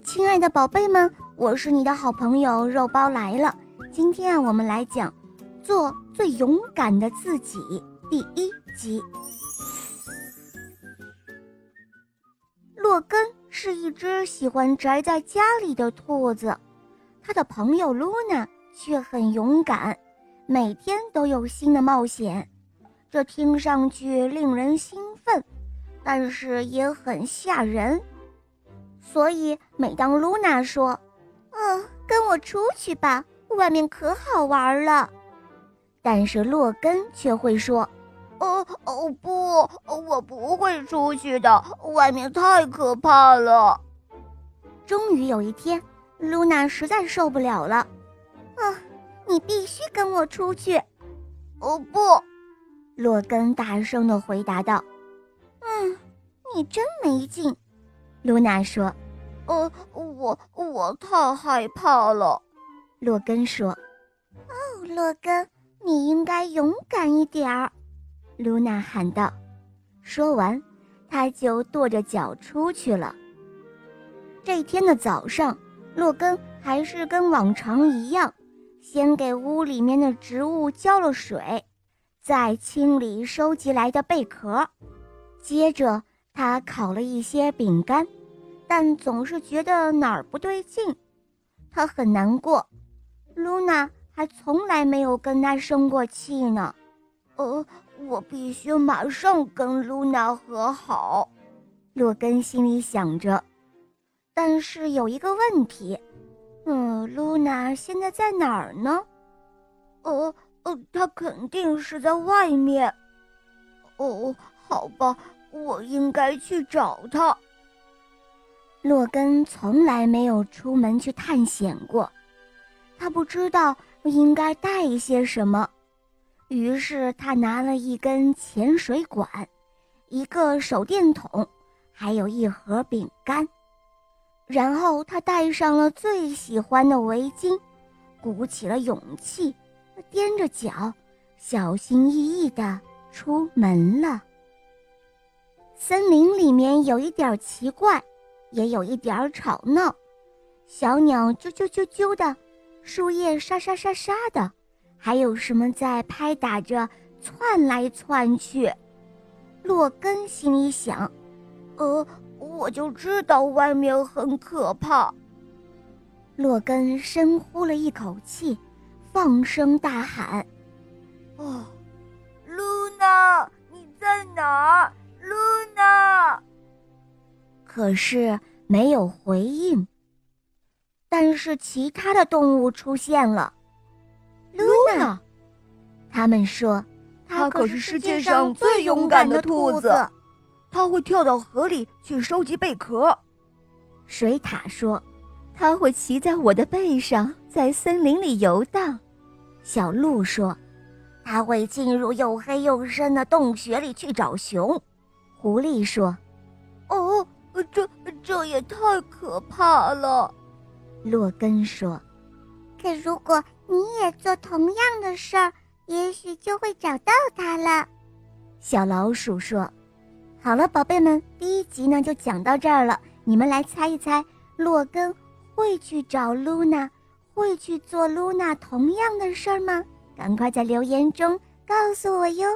亲爱的宝贝们，我是你的好朋友肉包来了。今天啊，我们来讲《做最勇敢的自己》第一集。洛根是一只喜欢宅在家里的兔子，他的朋友露娜却很勇敢，每天都有新的冒险。这听上去令人兴奋，但是也很吓人。所以，每当露娜说：“嗯，跟我出去吧，外面可好玩了。”但是洛根却会说：“哦哦不，我不会出去的，外面太可怕了。”终于有一天，露娜实在受不了了：“啊，你必须跟我出去！”“哦不！”洛根大声地回答道。“嗯，你真没劲。”露娜说：“呃，我我太害怕了。”洛根说：“哦，洛根，你应该勇敢一点儿。”露娜喊道。说完，他就跺着脚出去了。这天的早上，洛根还是跟往常一样，先给屋里面的植物浇了水，再清理收集来的贝壳，接着。他烤了一些饼干，但总是觉得哪儿不对劲，他很难过。露娜还从来没有跟他生过气呢。呃，我必须马上跟露娜和好，洛根心里想着。但是有一个问题，嗯，露娜现在在哪儿呢？呃呃，她肯定是在外面。哦，好吧。我应该去找他。洛根从来没有出门去探险过，他不知道应该带一些什么，于是他拿了一根潜水管，一个手电筒，还有一盒饼干，然后他戴上了最喜欢的围巾，鼓起了勇气，踮着脚，小心翼翼地出门了。森林里面有一点奇怪，也有一点儿吵闹，小鸟啾啾啾啾的，树叶沙沙沙沙的，还有什么在拍打着窜来窜去。洛根心里想：“呃，我就知道外面很可怕。”洛根深呼了一口气，放声大喊：“哦，露娜，你在哪儿？”可是没有回应。但是其他的动物出现了。露娜，他们说，它可是世界上最勇敢的兔子，它会跳到河里去收集贝壳。水獭说，它会骑在我的背上，在森林里游荡。小鹿说，它会进入又黑又深的洞穴里去找熊。狐狸说：“哦，这这也太可怕了。”洛根说：“可如果你也做同样的事儿，也许就会找到它了。”小老鼠说：“好了，宝贝们，第一集呢就讲到这儿了。你们来猜一猜，洛根会去找露娜，会去做露娜同样的事儿吗？赶快在留言中告诉我哟。”